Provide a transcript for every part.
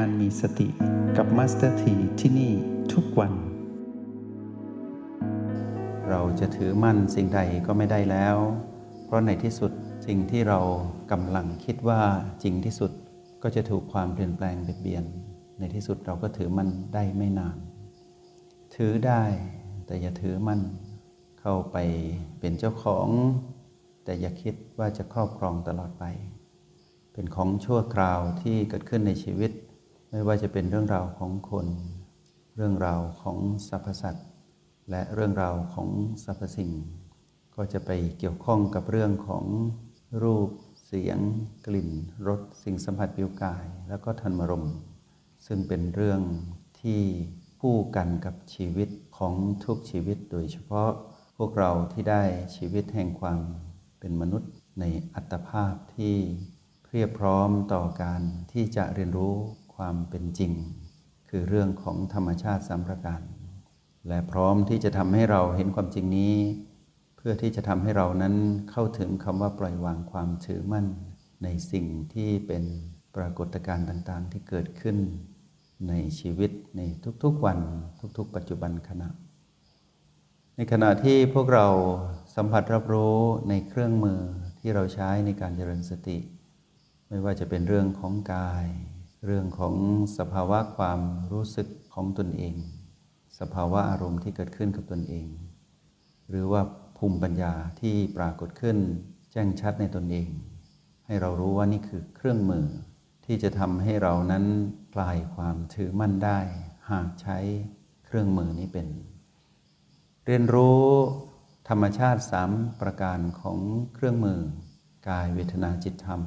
การมีสติกับมาสเตอร์ทีที่นี่ทุกวัน เราจะถือมั่นสิ่งใดก็ไม่ได้แล้ว เพราะในที่สุดสิ่งที่เรากำลังคิดว่าจริงที่สุดก็จะถูกความเปลี่ยนแปลงเบียดเบียน ในที่สุดเราก็ถือมั่นได้ไม่นาน ถือได้แต่อย่าถือมั่นเข้าไปเป็นเจ้าของ แต่อย่าคิดว่าจะครอบครองตลอดไป เป็นของชั่วคราวที่เกิดขึ้นในชีวิต ไม่ว่าจะเป็นเรื่องราวของคน เรื่องราวของสรรพสัตว์ และเรื่องราวของสรรพสิ่ง ก็จะไปเกี่ยวข้องกับเรื่องของรูป เสียง กลิ่น รส สิ่งสัมผัสผิวกาย แล้วก็ธรรมรม ซึ่งเป็นเรื่องที่คู่กันกับชีวิตของทุกชีวิต โดยเฉพาะพวกเราที่ได้ชีวิตแห่งความเป็นมนุษย์ในอัตภาพที่เพียบพร้อมต่อการที่จะเรียนรู้ ความเป็นจริง คือเรื่องของธรรมชาติสามประการ และพร้อมที่จะทำให้เราเห็นความจริงนี้ เพื่อที่จะทำให้เรานั้นเข้าถึงคำว่าปล่อยวางความถือมั่น ในสิ่งที่เป็นปรากฏการณ์ต่างๆ ที่เกิดขึ้นในชีวิตในทุกๆวันทุกๆ ปัจจุบันขณะ ในขณะที่พวกเราสัมผัสรับรู้ในเครื่องมือที่เราใช้ในการเจริญสติ ไม่ว่าจะเป็นเรื่องของกาย เรื่องของสภาวะความรู้สึกของตนเอง สภาวะอารมณ์ที่เกิดขึ้นกับตนเอง หรือว่าภูมิปัญญาที่ปรากฏขึ้นแจ้งชัดในตนเอง ให้เรารู้ว่านี่คือเครื่องมือ ที่จะทำให้เรานั้นคลายความถือมั่นได้ หากใช้เครื่องมือนี้เป็น เรียนรู้ธรรมชาติสามประการของเครื่องมือ กายเวทนาจิตธรรม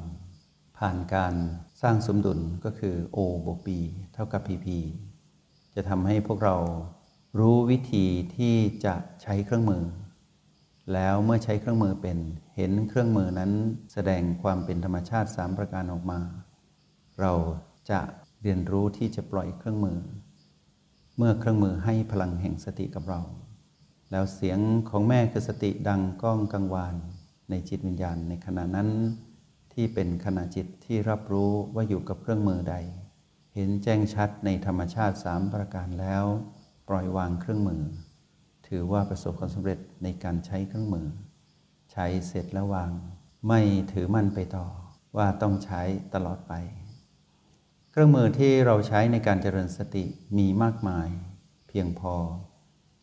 ผ่านการสร้างสมดุลก็คือ O บวก B เท่ากับ PP จะทำให้พวกเรารู้วิธีที่จะใช้เครื่องมือ แล้วเมื่อใช้เครื่องมือเป็นเห็นเครื่องมือนั้นแสดงความเป็นธรรมชาติสามประการออกมา เราจะเรียนรู้ที่จะปล่อยเครื่องมือ เมื่อเครื่องมือให้พลังแห่งสติกับเรา แล้วเสียงของแม่คือสติดังก้องกังวานในจิตวิญญาณในขณะนั้น ที่เป็นขณะจิตที่รับรู้ว่าอยู่กับเครื่องมือใด เห็นแจ้งชัดในธรรมชาติสามประการแล้ว ปล่อยวางเครื่องมือ ถือว่าประสบความสำเร็จในการใช้เครื่องมือ ใช้เสร็จแล้ววาง ไม่ถือมั่นไปต่อว่าต้องใช้ตลอดไป เครื่องมือที่เราใช้ในการเจริญสติมีมากมาย เพียงพอ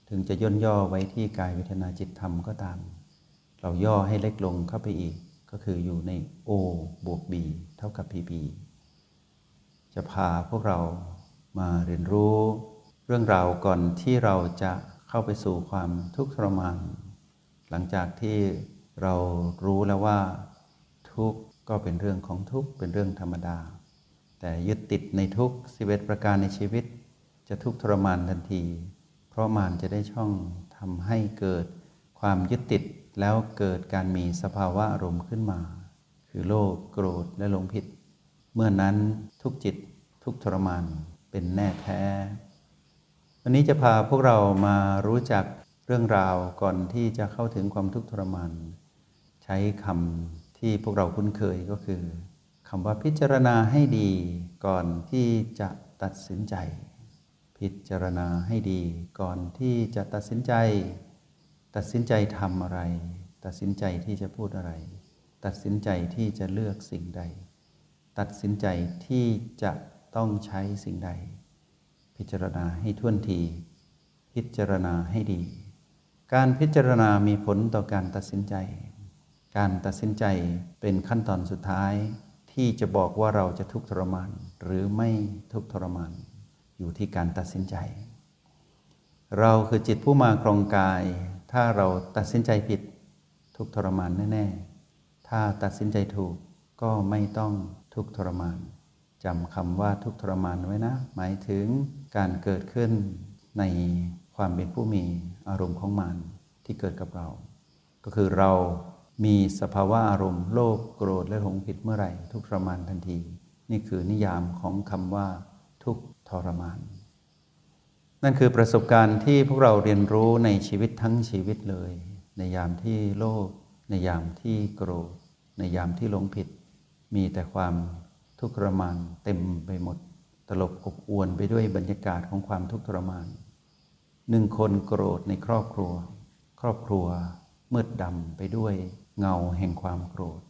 ถึงจะย่นย่อไว้ที่กายเวทนาจิตธรรมก็ตาม เราย่อให้เล็กลงเข้าไปอีก ก็คืออยู่ใน O บวก B เท่ากับ PP จะพาพวกเรามาเรียนรู้ เรื่องราวก่อนที่เราจะเข้าไปสู่ความทุกข์ทรมาน หลังจากที่เรารู้แล้วว่า ทุกข์ก็เป็นเรื่องของทุกข์เป็นเรื่องธรรมดา แต่ยึดติดในทุกข์สิเวตประการในชีวิต จะทุกข์ทรมานทันที เพราะมารจะได้ช่องทำให้เกิดความยึดติด แล้วเกิดการมีสภาวะอารมณ์ขึ้นมา คือโลภโกรธและหลงผิด เมื่อนั้นทุกจิตทุกทรมานเป็นแน่แท้ วันนี้จะพาพวกเรามารู้จักเรื่องราวก่อนที่จะเข้าถึงความทุกข์ทรมานใช้คำที่พวกเราคุ้นเคยก็คือคำว่าพิจารณาให้ดีก่อนที่จะตัดสินใจ พิจารณาให้ดีก่อนที่จะตัดสินใจ ตัดสินใจทำอะไร ตัดสินใจที่จะพูดอะไร ตัดสินใจที่จะเลือกสิ่งใด ตัดสินใจที่จะต้องใช้สิ่งใด พิจารณาให้ท่วนที พิจารณาให้ดี การพิจารณามีผลต่อการตัดสินใจ การตัดสินใจเป็นขั้นตอนสุดท้าย ที่จะบอกว่าเราจะทุกข์ทรมาน หรือไม่ทุกข์ทรมาน อยู่ที่การตัดสินใจ เราคือจิตผู้มาครองกาย ถ้าเราตัดสินใจผิดทุกทรมานแน่ๆ ถ้าตัดสินใจถูกก็ไม่ต้องทุกทรมานจำคำว่าทุกทรมานไว้นะ หมายถึงการเกิดขึ้นในความเป็นผู้มีอารมณ์ของมันที่เกิดกับเรา ก็คือเรามีสภาวะอารมณ์โลภโกรธและหลงผิดเมื่อไหร่ ทุกทรมานทันที นี่คือนิยามของคำว่าทุกทรมาน นั่นคือประสบการณ์ที่พวกเราเรียนรู้ในชีวิตทั้งชีวิตเลย ในยามที่โลภในยามที่โกรธในยามที่หลงผิด มีแต่ความทุกข์ทรมานเต็มไปหมด ตลบอบอวนไปด้วยบรรยากาศของความทุกข์ทรมานหนึ่งคนโกรธในครอบครัว ครอบครัวมืดดำไปด้วยเงาแห่งความโกรธ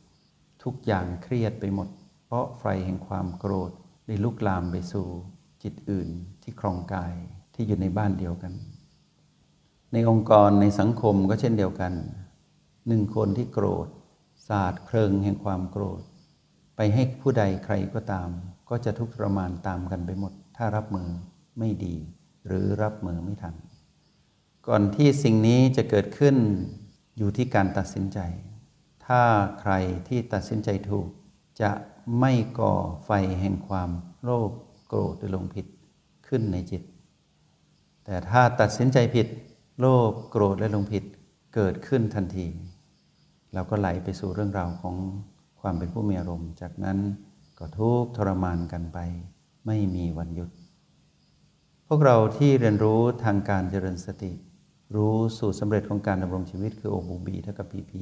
ทุกอย่างเครียดไปหมด เพราะไฟแห่งความโกรธได้ลุกลามไปสู่จิตอื่นที่ครองกาย ที่อยู่ในบ้านเดียวกัน ในองค์กรในสังคมก็เช่นเดียวกัน หนึ่งคนที่โกรธสาดเพลิงแห่งความโกรธ ไปให้ผู้ใดใครก็ตาม ก็จะทุกข์ทรมานตามกันไปหมด ถ้ารับมือไม่ดี หรือรับมือไม่ทัน ก่อนที่สิ่งนี้จะเกิดขึ้นอยู่ที่การตัดสินใจ ถ้าใครที่ตัดสินใจถูก จะไม่ก่อไฟแห่งความโลภโกรธหรือลงผิดขึ้นในจิต แต่ถ้าตัดสินใจผิดโลภโกรธและลงผิดเกิดขึ้นทันที เราก็ไหลไปสู่เรื่องราวของความเป็นผู้มีอารมณ์ จากนั้นก็ทุกทรมานกันไป ไม่มีวันหยุด พวกเราที่เรียนรู้ทางการเจริญสติ รู้สูตรสำเร็จของการดำรงชีวิตคือ O บูบีเท่ากับ PP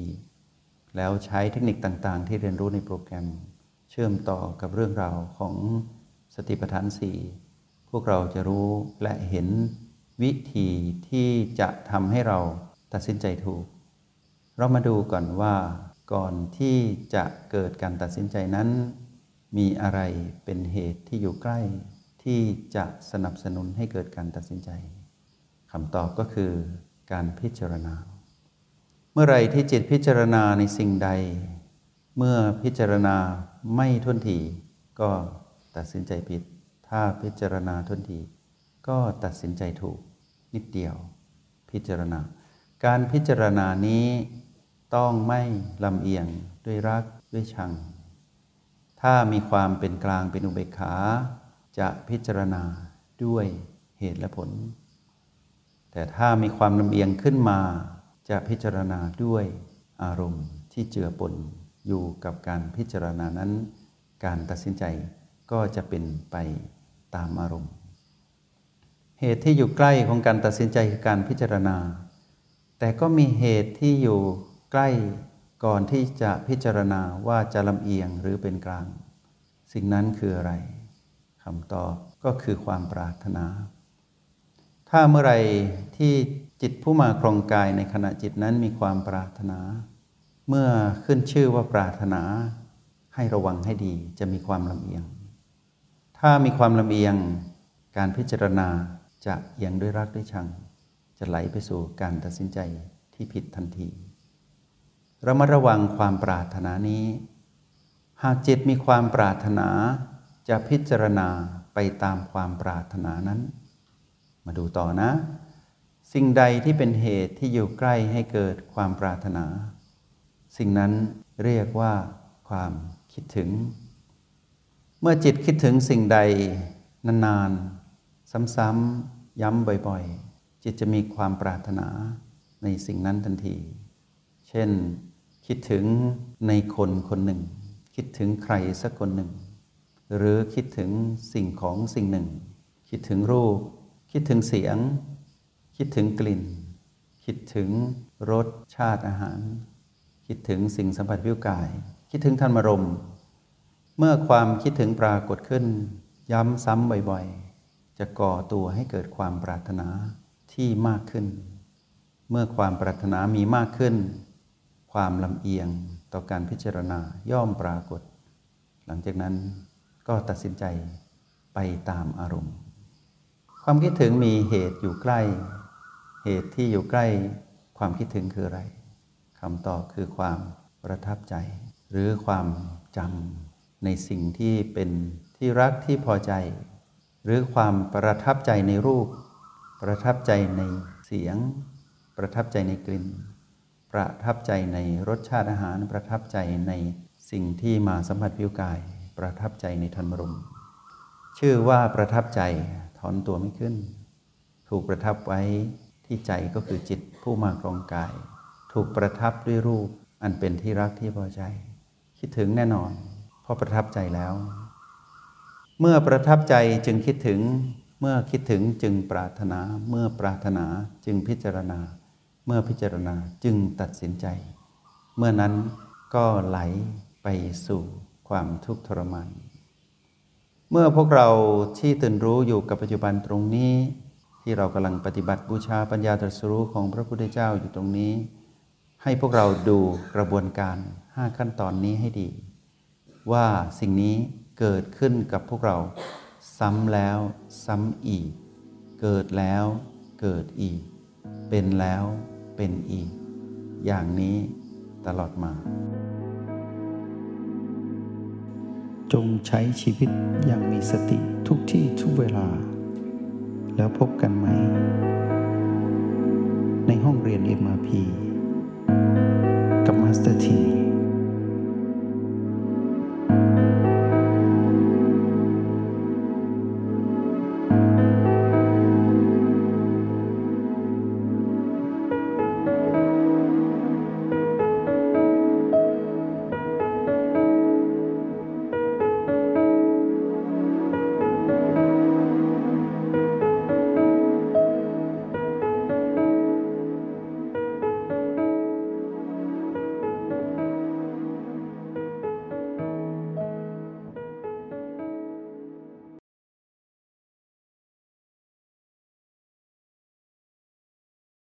แล้วใช้เทคนิคต่างๆ ที่เรียนรู้ในโปรแกรม เชื่อมต่อกับเรื่องราวของสติปัฏฐานสี่พวกเราจะรู้และเห็น วิธีที่จะทำให้เราตัดสินใจถูก เรามาดูก่อนว่าก่อนที่จะเกิดการตัดสินใจนั้น มีอะไรเป็นเหตุที่อยู่ใกล้ ที่จะสนับสนุนให้เกิดการตัดสินใจคำตอบก็คือการพิจารณา เมื่อไรที่จิตพิจารณาในสิ่งใด เมื่อพิจารณาไม่ทุนทีก็ตัดสินใจผิด ถ้าพิจารณาทุนที ก็ตัดสินใจถูกนิดเดียว พิจารณา การพิจารณานี้ต้องไม่ลำเอียงด้วยรักด้วยชัง ถ้ามีความเป็นกลางเป็นอุเบกขา จะพิจารณาด้วยเหตุและผล แต่ถ้ามีความลำเอียงขึ้นมา จะพิจารณาด้วยอารมณ์ที่เจือปนอยู่กับการพิจารณานั้น การตัดสินใจก็จะเป็นไปตามอารมณ์ เหตุที่อยู่ใกล้ของการตัดสินใจคือการพิจารณา แต่ก็มีเหตุที่อยู่ใกล้ก่อนที่จะพิจารณาว่าจะลำเอียงหรือเป็นกลาง สิ่งนั้นคืออะไรคำตอบก็คือความปรารถนา ถ้าเมื่อไรที่จิตผู้มาครองกายในขณะจิตนั้นมีความปรารถนา เมื่อขึ้นชื่อว่าปรารถนา ให้ระวังให้ดีจะมีความลำเอียง ถ้ามีความลำเอียงการพิจารณา จะเอียงด้วยรักด้วยชัง จะไหลไปสู่การตัดสินใจที่ผิดทันทีเรามาระวังความปรารถนานี้ หากจิตมีความปรารถนา จะพิจารณาไปตามความปรารถนานั้น มาดูต่อนะ สิ่งใดที่เป็นเหตุที่อยู่ใกล้ให้เกิดความปรารถนา สิ่งนั้นเรียกว่าความคิดถึง เมื่อจิตคิดถึงสิ่งใดนานๆ ซ้ำๆย้ำบ่อยๆ จิตจะมีความปรารถนาในสิ่งนั้นทันที เช่น คิดถึงในคนคนหนึ่ง คิดถึงใครสักคนหนึ่ง หรือคิดถึงสิ่งของสิ่งหนึ่ง คิดถึงรูป คิดถึงเสียง คิดถึงกลิ่น คิดถึงรสชาติอาหาร คิดถึงสิ่งสัมผัสวิวกาย คิดถึงธรรมรม เมื่อความคิดถึงปรากฏขึ้น ย้ำซ้ำบ่อยๆ จะก่อตัวให้เกิดความปรารถนาที่มากขึ้น เมื่อความปรารถนามีมากขึ้น ความลำเอียงต่อการพิจารณาย่อมปรากฏ หลังจากนั้นก็ตัดสินใจไปตามอารมณ์ ความคิดถึงมีเหตุอยู่ใกล้ เหตุที่อยู่ใกล้ความคิดถึงคืออะไรคำตอบคือความประทับใจ หรือความจำในสิ่งที่เป็นที่รักที่พอใจ หรือความประทับใจในรูป ประทับใจในเสียง ประทับใจในกลิ่น ประทับใจในรสชาติอาหาร ประทับใจในสิ่งที่มาสัมผัสผิวกาย ประทับใจในธรรมรม ชื่อว่าประทับใจถอนตัวไม่ขึ้น ถูกประทับไว้ที่ใจก็คือจิตผู้มาครองกาย ถูกประทับด้วยรูปอันเป็นที่รักที่พอใจ คิดถึงแน่นอนเพราะประทับใจแล้ว เมื่อประทับใจจึงคิดถึง เมื่อคิดถึงจึงปรารถนา เมื่อปรารถนาจึงพิจารณา เมื่อพิจารณาจึงตัดสินใจ เมื่อนั้นก็ไหลไปสู่ความทุกข์ทรมานเมื่อพวกเราที่ตื่นรู้อยู่กับปัจจุบันตรงนี้ ที่เรากำลังปฏิบัติบูชาปัญญาตรัสรู้ของพระพุทธเจ้าอยู่ตรงนี้ ให้พวกเราดูกระบวนการ 5 ขั้นตอนนี้ให้ดี ว่าสิ่งนี้ เกิดขึ้นกับพวกเราซ้ำแล้วซ้ำอีก เกิดแล้วเกิดอีก เป็นแล้วเป็นอีก อย่างนี้ตลอดมา จงใช้ชีวิตอย่างมีสติทุกที่ทุกเวลา แล้วพบกันใหม่ ในห้องเรียน MRP กับมาสเตอร์ที